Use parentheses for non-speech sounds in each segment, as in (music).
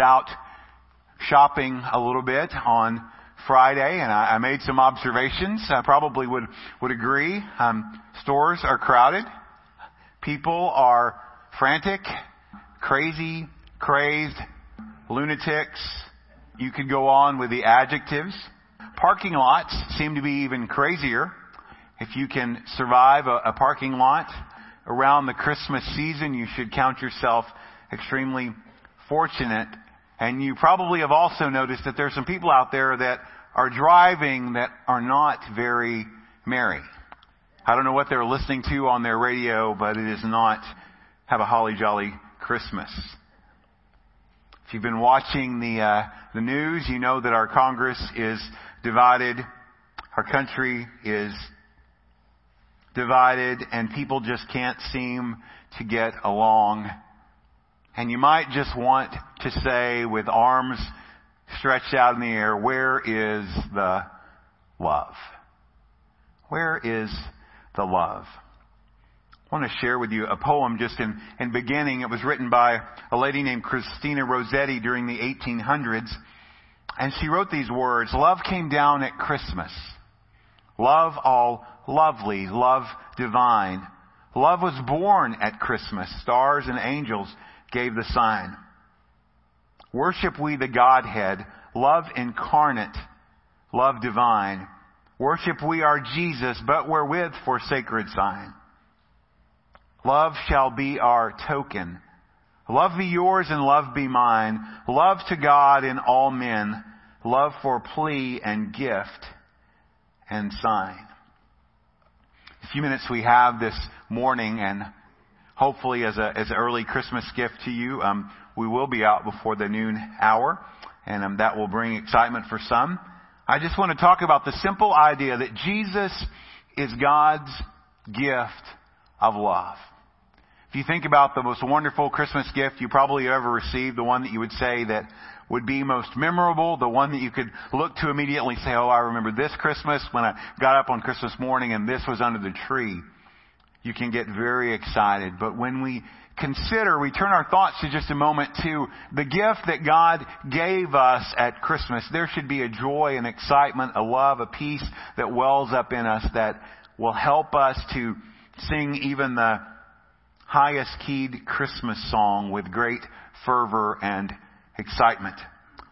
out shopping a little bit on Friday, and I, I made some observations. I probably would would agree. Um, stores are crowded. People are frantic, crazy, crazed, lunatics. You could go on with the adjectives. Parking lots seem to be even crazier. If you can survive a, a parking lot around the Christmas season, you should count yourself extremely fortunate. And you probably have also noticed that there's some people out there that are driving that are not very merry. I don't know what they're listening to on their radio, but it is not have a holly jolly Christmas. If you've been watching the uh, the news, you know that our Congress is divided, our country is divided, and people just can't seem to get along. And you might just want to say with arms stretched out in the air, where is the love? Where is the love? I want to share with you a poem just in, in beginning. It was written by a lady named Christina Rossetti during the 1800s. And she wrote these words, Love came down at Christmas. Love all lovely, love divine. Love was born at Christmas. Stars and angels gave the sign. Worship we the Godhead, love incarnate, love divine. Worship we our Jesus, but wherewith for sacred sign. Love shall be our token. Love be yours and love be mine. Love to God in all men. Love for plea and gift and sign. A few minutes we have this morning and hopefully as a, as an early Christmas gift to you, um, we will be out before the noon hour and um, that will bring excitement for some. I just want to talk about the simple idea that Jesus is God's gift of love. If you think about the most wonderful Christmas gift you probably ever received, the one that you would say that would be most memorable, the one that you could look to immediately say, oh, I remember this Christmas when I got up on Christmas morning and this was under the tree. You can get very excited. But when we consider, we turn our thoughts to just a moment to the gift that God gave us at Christmas, there should be a joy and excitement, a love, a peace that wells up in us that will help us to sing even the highest keyed Christmas song with great fervor and excitement.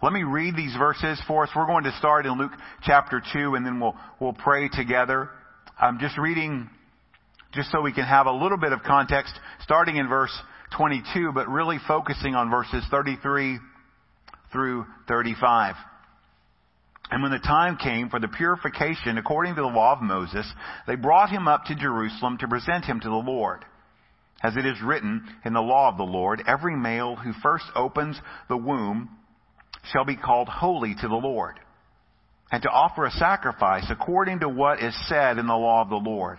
Let me read these verses for us. We're going to start in Luke chapter 2 and then we'll, we'll pray together. I'm just reading just so we can have a little bit of context starting in verse 22, but really focusing on verses 33 through 35. And when the time came for the purification according to the law of Moses, they brought him up to Jerusalem to present him to the Lord. As it is written in the law of the Lord, every male who first opens the womb shall be called holy to the Lord, and to offer a sacrifice according to what is said in the law of the Lord,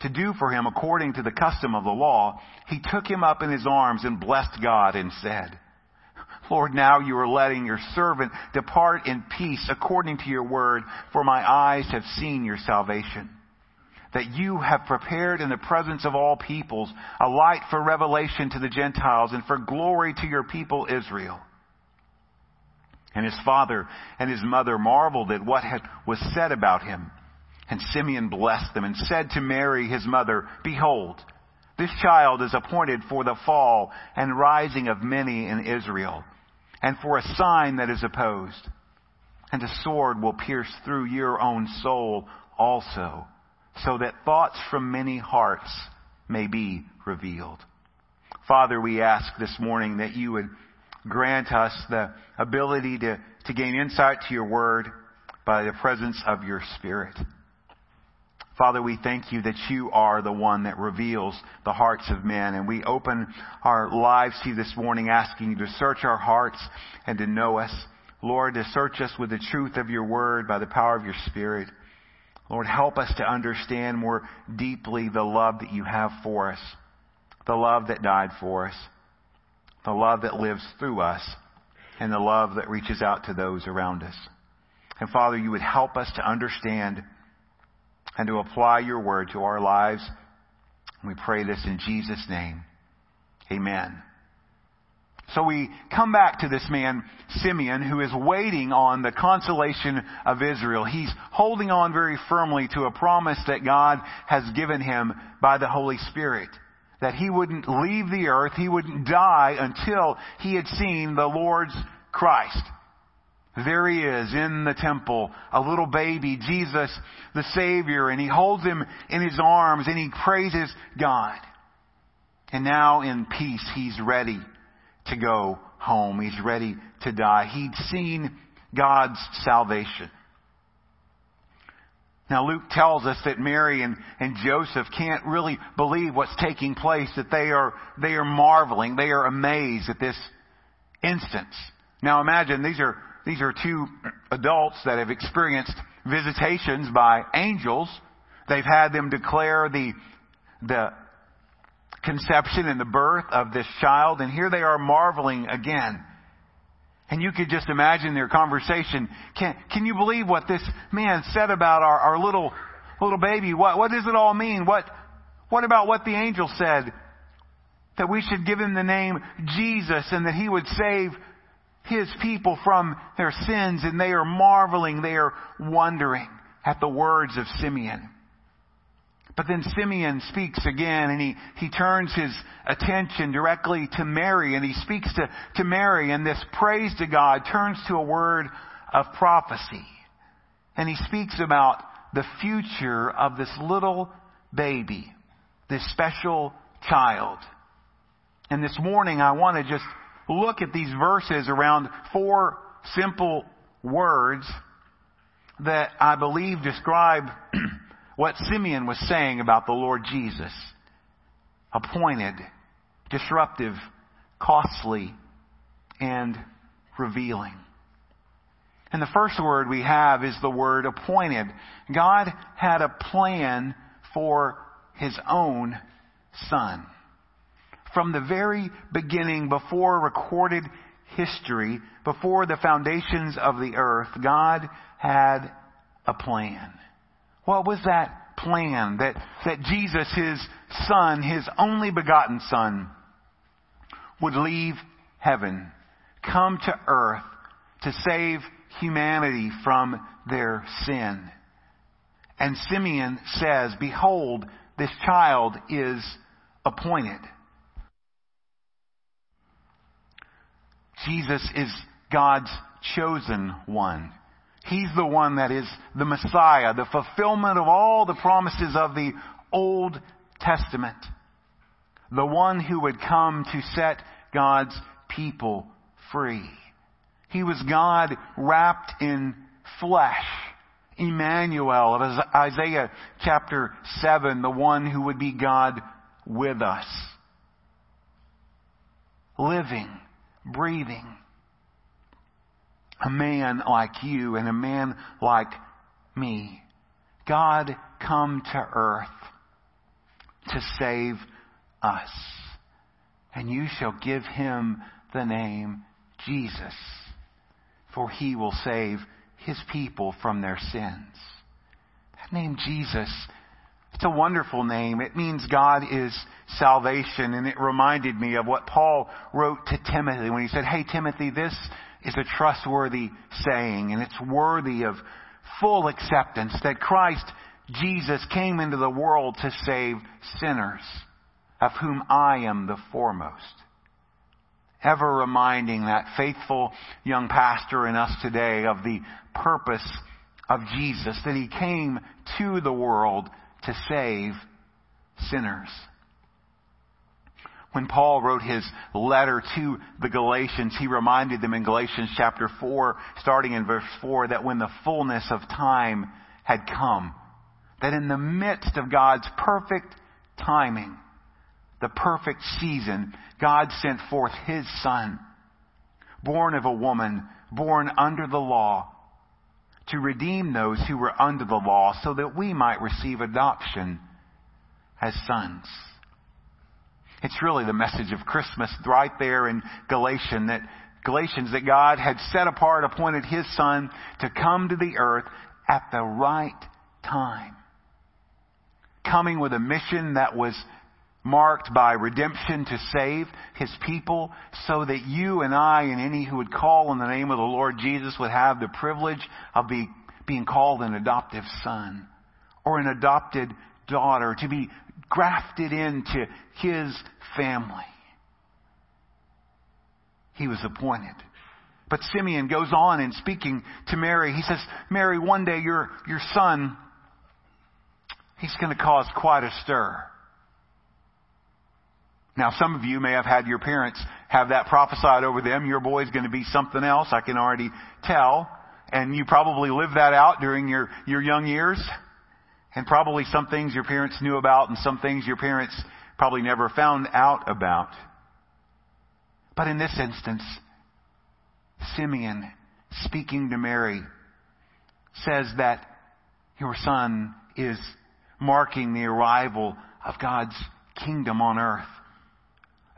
to do for him according to the custom of the law, he took him up in his arms and blessed God and said, Lord, now you are letting your servant depart in peace according to your word, for my eyes have seen your salvation that you have prepared in the presence of all peoples a light for revelation to the Gentiles and for glory to your people Israel. And his father and his mother marveled at what had, was said about him. And Simeon blessed them and said to Mary, his mother, Behold, this child is appointed for the fall and rising of many in Israel, and for a sign that is opposed. And a sword will pierce through your own soul also so that thoughts from many hearts may be revealed. Father, we ask this morning that you would grant us the ability to, to gain insight to your word by the presence of your spirit. Father, we thank you that you are the one that reveals the hearts of men. And we open our lives to you this morning asking you to search our hearts and to know us. Lord, to search us with the truth of your word by the power of your spirit. Lord, help us to understand more deeply the love that you have for us, the love that died for us, the love that lives through us, and the love that reaches out to those around us. And Father, you would help us to understand and to apply your word to our lives. We pray this in Jesus' name. Amen. So we come back to this man, Simeon, who is waiting on the consolation of Israel. He's holding on very firmly to a promise that God has given him by the Holy Spirit. That he wouldn't leave the earth, he wouldn't die until he had seen the Lord's Christ. There he is in the temple, a little baby, Jesus the Savior, and he holds him in his arms and he praises God. And now in peace, he's ready to go home. He's ready to die. He'd seen God's salvation. Now Luke tells us that Mary and, and Joseph can't really believe what's taking place, that they are, they are marveling, they are amazed at this instance. Now imagine these are, these are two adults that have experienced visitations by angels. They've had them declare the, the conception and the birth of this child, and here they are marveling again. And you could just imagine their conversation. Can, can you believe what this man said about our, our little, little baby? What, what does it all mean? What, what about what the angel said? That we should give him the name Jesus and that he would save his people from their sins and they are marveling, they are wondering at the words of Simeon. But then Simeon speaks again and he, he turns his attention directly to Mary and he speaks to, to Mary and this praise to God turns to a word of prophecy. And he speaks about the future of this little baby, this special child. And this morning I want to just look at these verses around four simple words that I believe describe (clears throat) what Simeon was saying about the Lord Jesus. Appointed, disruptive, costly, and revealing. And the first word we have is the word appointed. God had a plan for his own son. From the very beginning, before recorded history, before the foundations of the earth, God had a plan. What was that plan? That, that Jesus, his son, his only begotten son, would leave heaven, come to earth to save humanity from their sin. And Simeon says, behold, this child is appointed. Jesus is God's chosen one. He's the one that is the Messiah, the fulfillment of all the promises of the Old Testament. The one who would come to set God's people free. He was God wrapped in flesh. Emmanuel of Isaiah chapter 7, the one who would be God with us. Living, breathing, a man like you and a man like me. God come to earth to save us. And you shall give him the name Jesus, for he will save his people from their sins. That name Jesus, it's a wonderful name. It means God is salvation, and it reminded me of what Paul wrote to Timothy when he said, Hey Timothy, this is a trustworthy saying, and it's worthy of full acceptance that Christ Jesus came into the world to save sinners, of whom I am the foremost. Ever reminding that faithful young pastor in us today of the purpose of Jesus, that he came to the world to save sinners. When Paul wrote his letter to the Galatians, he reminded them in Galatians chapter 4, starting in verse 4, that when the fullness of time had come, that in the midst of God's perfect timing, the perfect season, God sent forth his son, born of a woman, born under the law to redeem those who were under the law so that we might receive adoption as sons. It's really the message of Christmas right there in Galatians that Galatians that God had set apart, appointed His Son to come to the earth at the right time. Coming with a mission that was marked by redemption to save His people so that you and I and any who would call on the name of the Lord Jesus would have the privilege of be, being called an adoptive son or an adopted daughter, to be grafted into His family. He was appointed. But Simeon goes on in speaking to Mary. He says, Mary, one day your, your son, he's going to cause quite a stir. Now, some of you may have had your parents have that prophesied over them. Your boy's going to be something else. I can already tell. And you probably lived that out during your, your young years. And probably some things your parents knew about and some things your parents probably never found out about. But in this instance, Simeon, speaking to Mary, says that your son is marking the arrival of God's kingdom on earth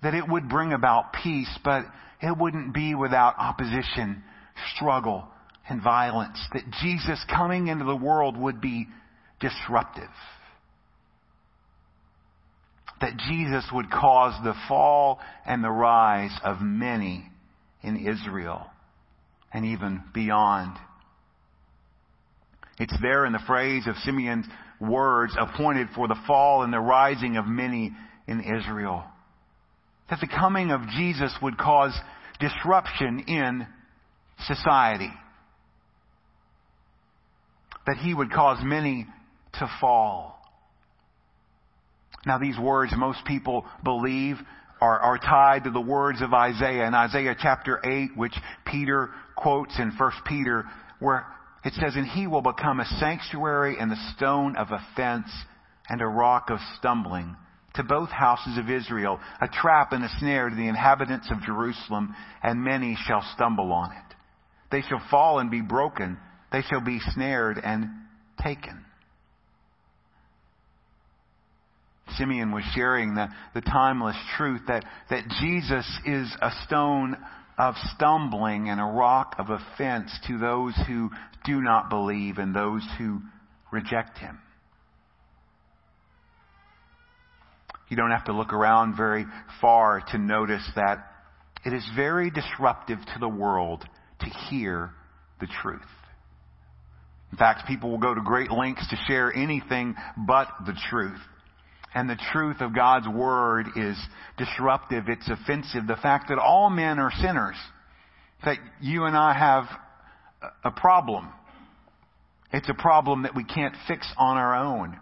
that it would bring about peace, but it wouldn't be without opposition, struggle, and violence. That Jesus coming into the world would be disruptive. That Jesus would cause the fall and the rise of many in Israel and even beyond. It's there in the phrase of Simeon's words appointed for the fall and the rising of many in Israel that the coming of Jesus would cause disruption in society. That he would cause many to fall. Now these words most people believe are, are tied to the words of Isaiah in Isaiah chapter 8, which Peter quotes in 1 Peter, where it says, And he will become a sanctuary and a stone of offense and a rock of stumbling to both houses of Israel, a trap and a snare to the inhabitants of Jerusalem, and many shall stumble on it. They shall fall and be broken. They shall be snared and taken. Simeon was sharing the, the timeless truth that, that Jesus is a stone of stumbling and a rock of offense to those who do not believe and those who reject him. You don't have to look around very far to notice that it is very disruptive to the world to hear the truth. In fact, people will go to great lengths to share anything but the truth. And the truth of God's Word is disruptive, it's offensive. The fact that all men are sinners, that you and I have a problem. It's a problem that we can't fix on our own.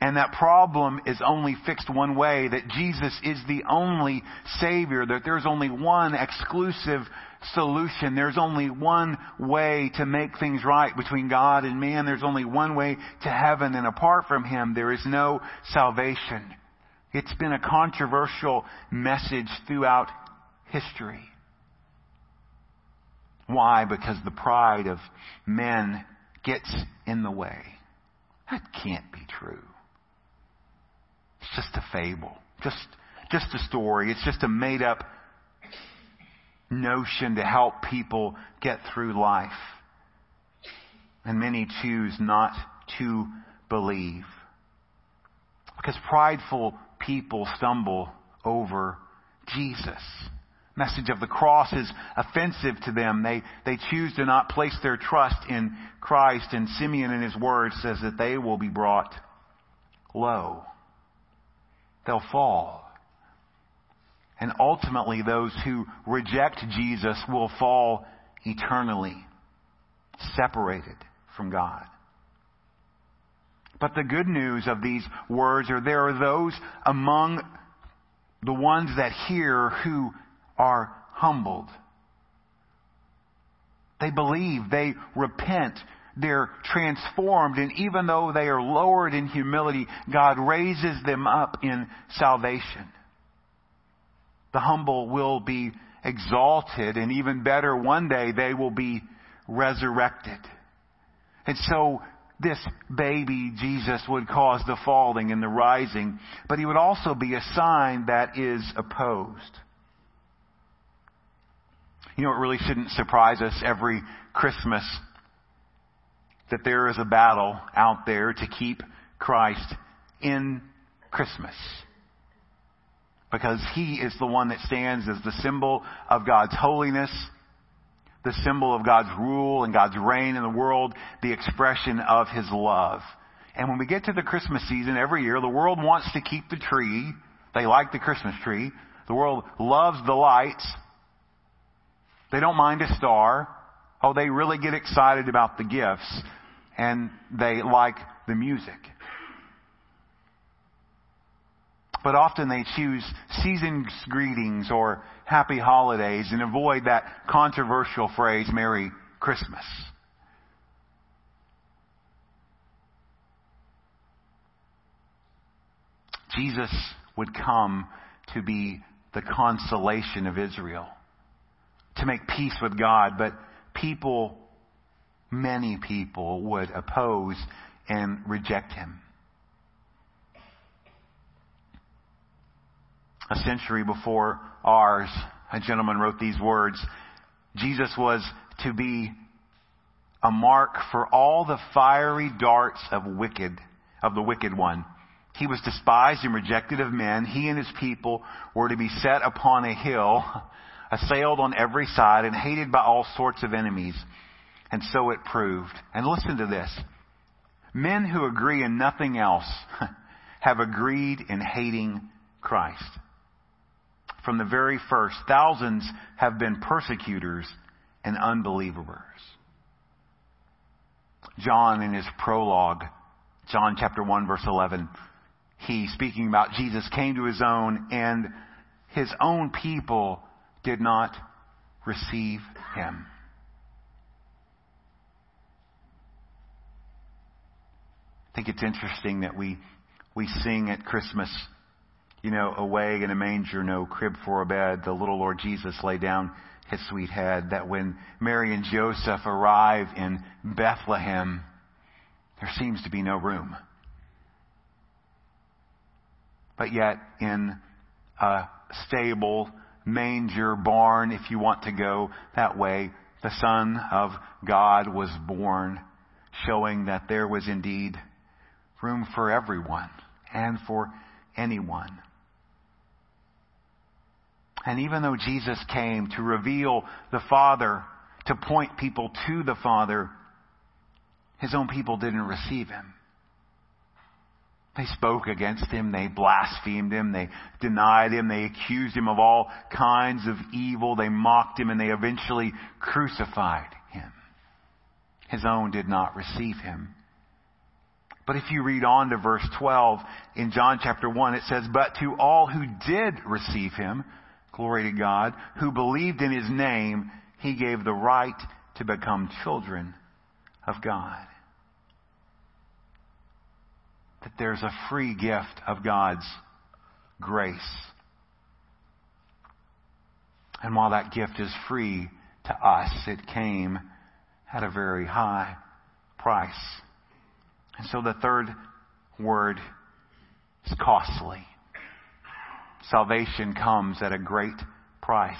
And that problem is only fixed one way, that Jesus is the only Savior, that there's only one exclusive solution. There's only one way to make things right between God and man. There's only one way to heaven, and apart from Him, there is no salvation. It's been a controversial message throughout history. Why? Because the pride of men gets in the way. That can't be true. It's just a fable. Just, just a story. It's just a made up notion to help people get through life. And many choose not to believe. Because prideful people stumble over Jesus. Message of the cross is offensive to them. They, they choose to not place their trust in Christ. And Simeon in his words says that they will be brought low they'll fall. And ultimately, those who reject Jesus will fall eternally, separated from God. But the good news of these words are there are those among the ones that hear who are humbled. They believe, they repent, they're transformed, and even though they are lowered in humility, God raises them up in salvation. The humble will be exalted, and even better, one day they will be resurrected. And so this baby Jesus would cause the falling and the rising, but he would also be a sign that is opposed. You know, it really shouldn't surprise us every Christmas that there is a battle out there to keep Christ in Christmas. Because he is the one that stands as the symbol of God's holiness, the symbol of God's rule and God's reign in the world, the expression of his love. And when we get to the Christmas season every year, the world wants to keep the tree. They like the Christmas tree. The world loves the lights. They don't mind a star. Oh, they really get excited about the gifts. And they like the music. But often they choose season's greetings or happy holidays and avoid that controversial phrase, Merry Christmas. Jesus would come to be the consolation of Israel, to make peace with God, but people, many people would oppose and reject him. a century before ours, a gentleman wrote these words Jesus was to be a mark for all the fiery darts of wicked, of the wicked one. He was despised and rejected of men. He and his people were to be set upon a hill, assailed on every side, and hated by all sorts of enemies. And so it proved. And listen to this. Men who agree in nothing else (laughs) have agreed in hating Christ from the very first. Thousands have been persecutors and unbelievers. John in his prologue, John chapter 1 verse 11, he speaking about Jesus came to his own and his own people did not receive him. I think it's interesting that we, we sing at Christmas you know, away in a manger, no crib for a bed, the little Lord Jesus lay down his sweet head. That when Mary and Joseph arrive in Bethlehem, there seems to be no room. But yet, in a stable, manger, barn, if you want to go that way, the Son of God was born, showing that there was indeed room for everyone and for anyone. And even though Jesus came to reveal the Father, to point people to the Father, his own people didn't receive him. They spoke against him. They blasphemed him. They denied him. They accused him of all kinds of evil. They mocked him and they eventually crucified him. His own did not receive him. But if you read on to verse 12 in John chapter 1, it says, But to all who did receive him, glory to God, who believed in his name, he gave the right to become children of God. That there's a free gift of God's grace. And while that gift is free to us, it came at a very high price. And so the third word is costly salvation comes at a great price.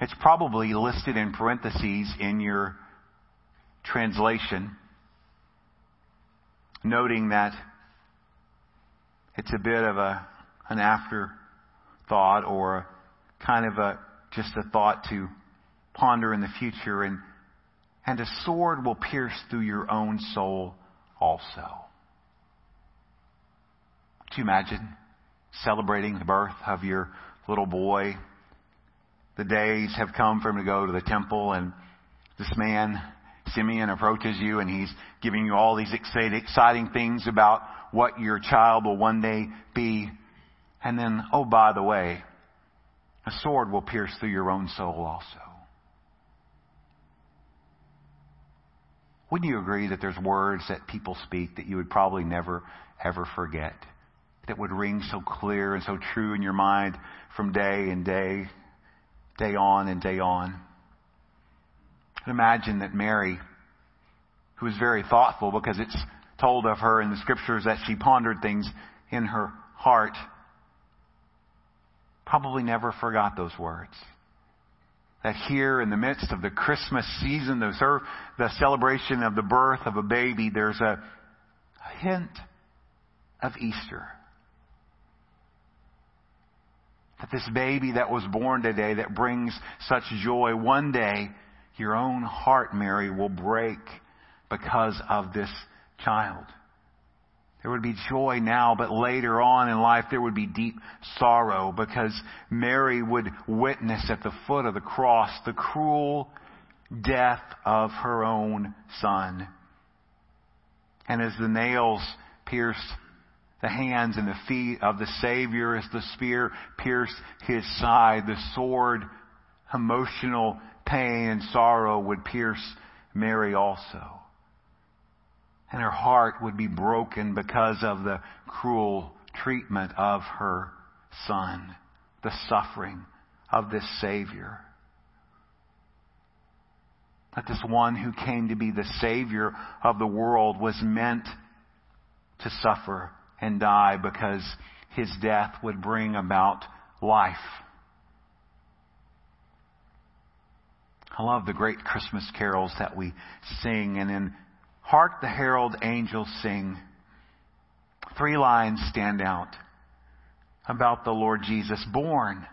It's probably listed in parentheses in your translation, noting that it's a bit of a, an afterthought or kind of a, just a thought to ponder in the future and, and a sword will pierce through your own soul also. Could you imagine celebrating the birth of your little boy? The days have come for him to go to the temple and this man, Simeon, approaches you and he's giving you all these exciting things about what your child will one day be. And then, oh, by the way, a sword will pierce through your own soul also. Wouldn't you agree that there's words that people speak that you would probably never, ever forget? that would ring so clear and so true in your mind from day and day, day on and day on. And imagine that Mary, who was very thoughtful because it's told of her in the scriptures that she pondered things in her heart, probably never forgot those words. That here in the midst of the Christmas season, the, the celebration of the birth of a baby, there's a, a hint of Easter. That this baby that was born today that brings such joy, one day your own heart, Mary, will break because of this child. There would be joy now, but later on in life there would be deep sorrow because Mary would witness at the foot of the cross the cruel death of her own son. And as the nails pierced the hands and the feet of the Savior, as the spear pierced his side, the sword, emotional pain and sorrow would pierce Mary also and her heart would be broken because of the cruel treatment of her son, the suffering of this Savior. That this one who came to be the Savior of the world was meant to suffer and die because his death would bring about life. I love the great Christmas carols that we sing, and in Hark the herald angels sing. Three lines stand out about the Lord Jesus born,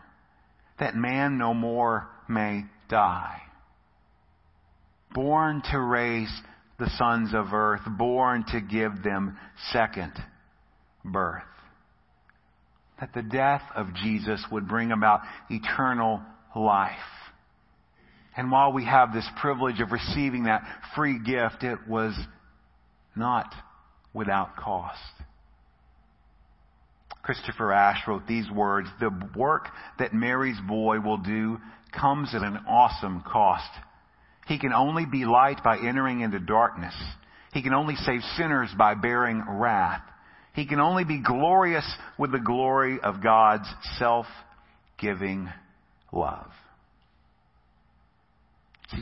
that man no more may die. Born to raise the sons of earth, born to give them second birth. That the death of Jesus would bring about eternal life. And while we have this privilege of receiving that free gift, it was not without cost. Christopher Ash wrote these words, the work that Mary's boy will do comes at an awesome cost. He can only be light by entering into darkness. He can only save sinners by bearing wrath. He can only be glorious with the glory of God's self-giving love.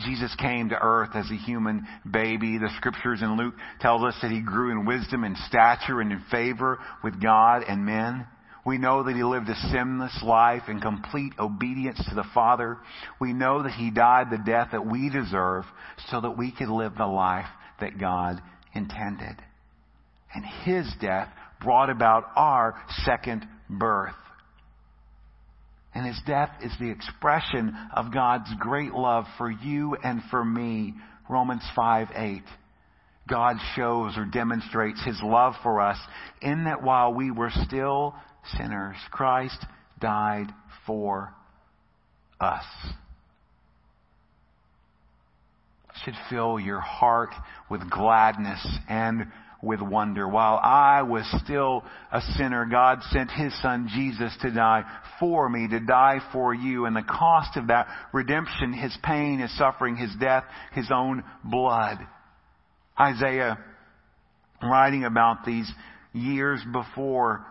Jesus came to earth as a human baby. The scriptures in Luke tells us that he grew in wisdom and stature and in favor with God and men. We know that he lived a sinless life in complete obedience to the Father. We know that he died the death that we deserve so that we could live the life that God intended. And his death brought about our second birth. And his death is the expression of God's great love for you and for me. Romans 5 8. God shows or demonstrates his love for us in that while we were still sinners, Christ died for us. Should fill your heart with gladness and with wonder. While I was still a sinner, God sent His Son Jesus to die for me, to die for you. And the cost of that redemption, His pain, His suffering, His death, His own blood. Isaiah, writing about these years before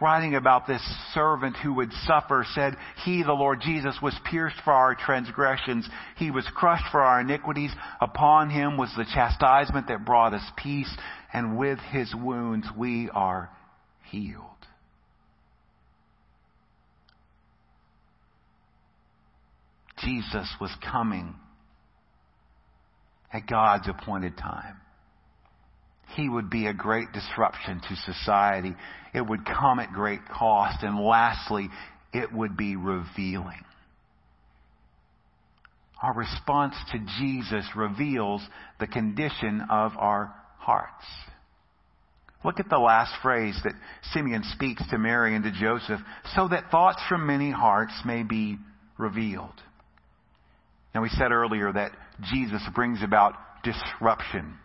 writing about this servant who would suffer, said, He, the Lord Jesus, was pierced for our transgressions. He was crushed for our iniquities. Upon him was the chastisement that brought us peace, and with his wounds we are healed. Jesus was coming at God's appointed time he would be a great disruption to society. It would come at great cost. And lastly, it would be revealing. Our response to Jesus reveals the condition of our hearts. Look at the last phrase that Simeon speaks to Mary and to Joseph, so that thoughts from many hearts may be revealed. Now we said earlier that Jesus brings about disruption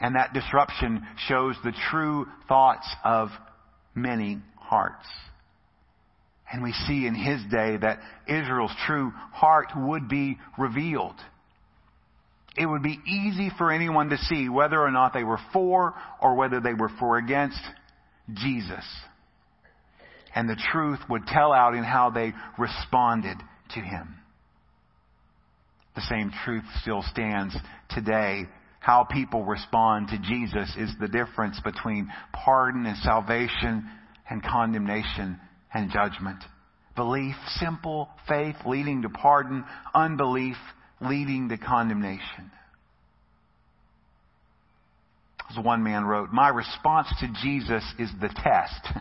and that disruption shows the true thoughts of many hearts. And we see in his day that Israel's true heart would be revealed. It would be easy for anyone to see whether or not they were for or whether they were for against Jesus. And the truth would tell out in how they responded to him. The same truth still stands today. How people respond to Jesus is the difference between pardon and salvation and condemnation and judgment. Belief, simple faith leading to pardon, unbelief leading to condemnation. As one man wrote, my response to Jesus is the test,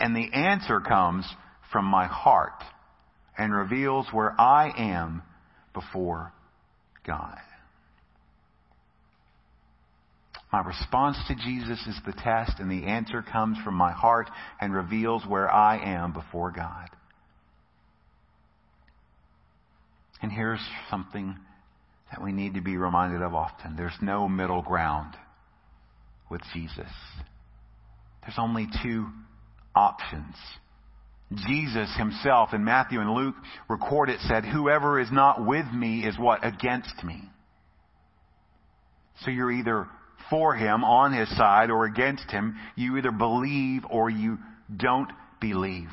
and the answer comes from my heart and reveals where I am before God. My response to Jesus is the test, and the answer comes from my heart and reveals where I am before God. And here's something that we need to be reminded of often there's no middle ground with Jesus. There's only two options. Jesus himself in Matthew and Luke record it said, whoever is not with me is what? Against me. So you're either for him, on his side, or against him. You either believe or you don't believe.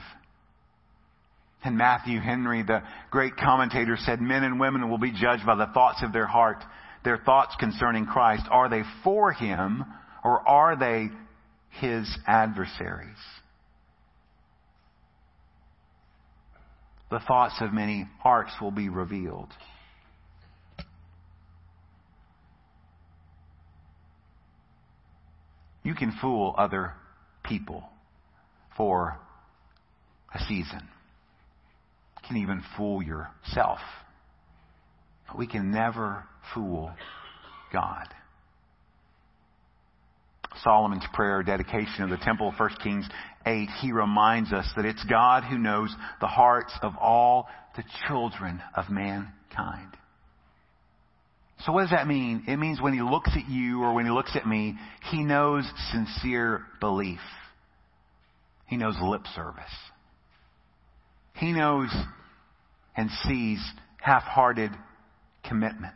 And Matthew Henry, the great commentator, said men and women will be judged by the thoughts of their heart, their thoughts concerning Christ. Are they for him or are they his adversaries? The thoughts of many hearts will be revealed. You can fool other people for a season. You can even fool yourself. But we can never fool God. Solomon's prayer dedication of the temple, 1 Kings 8, he reminds us that it's God who knows the hearts of all the children of mankind. So what does that mean? It means when he looks at you or when he looks at me, he knows sincere belief. He knows lip service. He knows and sees half-hearted commitment.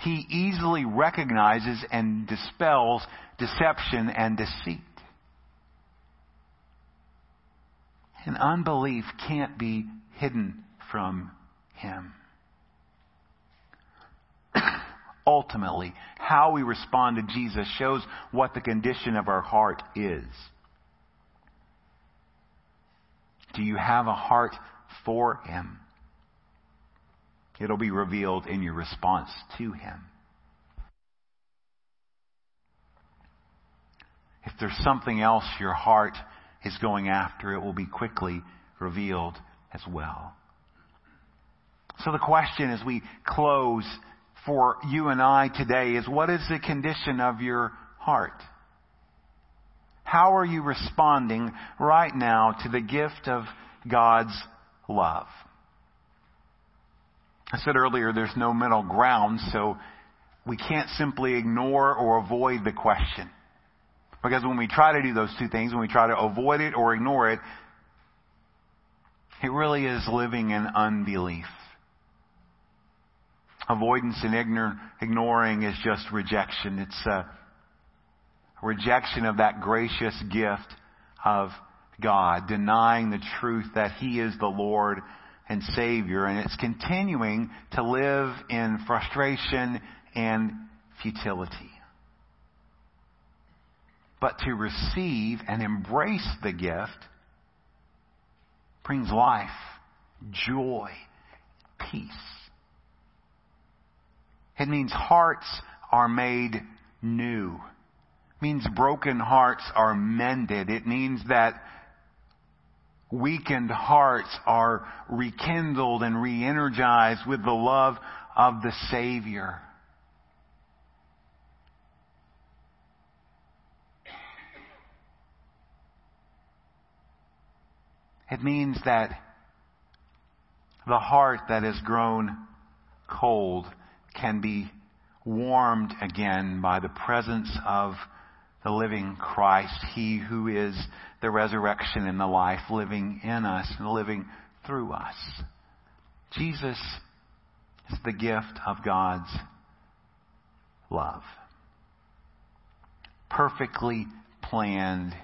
He easily recognizes and dispels deception and deceit. And unbelief can't be hidden from him. Ultimately, how we respond to Jesus shows what the condition of our heart is. Do you have a heart for Him? It'll be revealed in your response to Him. If there's something else your heart is going after, it will be quickly revealed as well. So the question as we close for you and I today is what is the condition of your heart? How are you responding right now to the gift of God's love? I said earlier there's no middle ground, so we can't simply ignore or avoid the question. Because when we try to do those two things, when we try to avoid it or ignore it, it really is living in unbelief. Avoidance and ignor- ignoring is just rejection. It's uh, a rejection of that gracious gift of God, denying the truth that He is the Lord and Savior, and it's continuing to live in frustration and futility. But to receive and embrace the gift brings life, joy, peace. It means hearts are made new. It means broken hearts are mended. It means that weakened hearts are rekindled and re-energized with the love of the Savior. It means that the heart that has grown cold can be warmed again by the presence of the living Christ, He who is the resurrection and the life living in us and living through us. Jesus is the gift of God's love. Perfectly planned,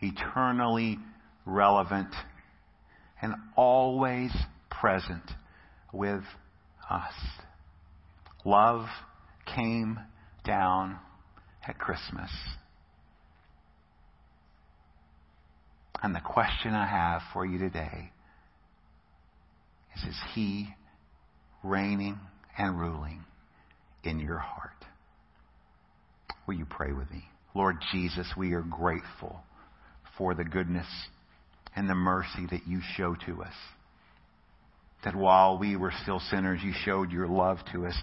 eternally relevant, and always present with us. Love came down at Christmas. And the question I have for you today is Is He reigning and ruling in your heart? Will you pray with me? Lord Jesus, we are grateful for the goodness and the mercy that you show to us. That while we were still sinners, you showed your love to us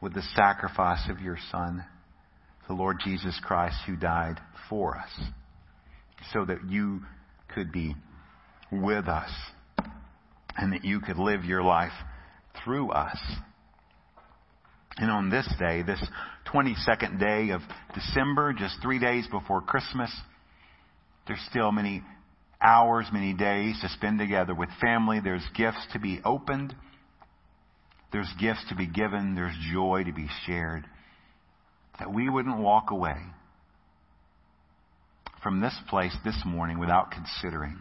with the sacrifice of your Son, the Lord Jesus Christ, who died for us, so that you could be with us and that you could live your life through us. And on this day, this 22nd day of December, just three days before Christmas, there's still many hours, many days to spend together with family. There's gifts to be opened. There's gifts to be given. There's joy to be shared. That we wouldn't walk away from this place this morning without considering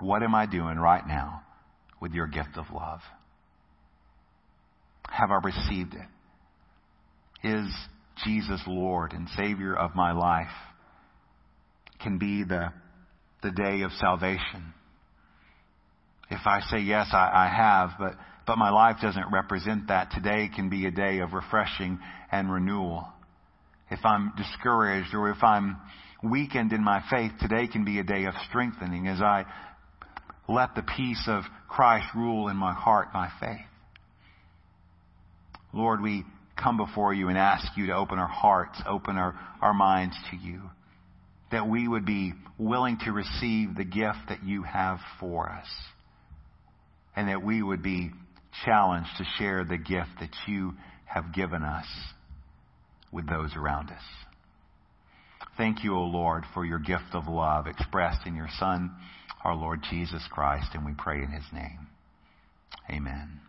what am I doing right now with your gift of love? Have I received it? Is Jesus Lord and Savior of my life? Can be the, the day of salvation. If I say yes, I, I have, but but my life doesn't represent that. Today can be a day of refreshing and renewal. If I'm discouraged or if I'm weakened in my faith, today can be a day of strengthening as I let the peace of Christ rule in my heart, my faith. Lord, we come before you and ask you to open our hearts, open our, our minds to you, that we would be willing to receive the gift that you have for us, and that we would be challenged to share the gift that you have given us with those around us. Thank you, O Lord, for your gift of love expressed in your Son, our Lord Jesus Christ, and we pray in his name. Amen.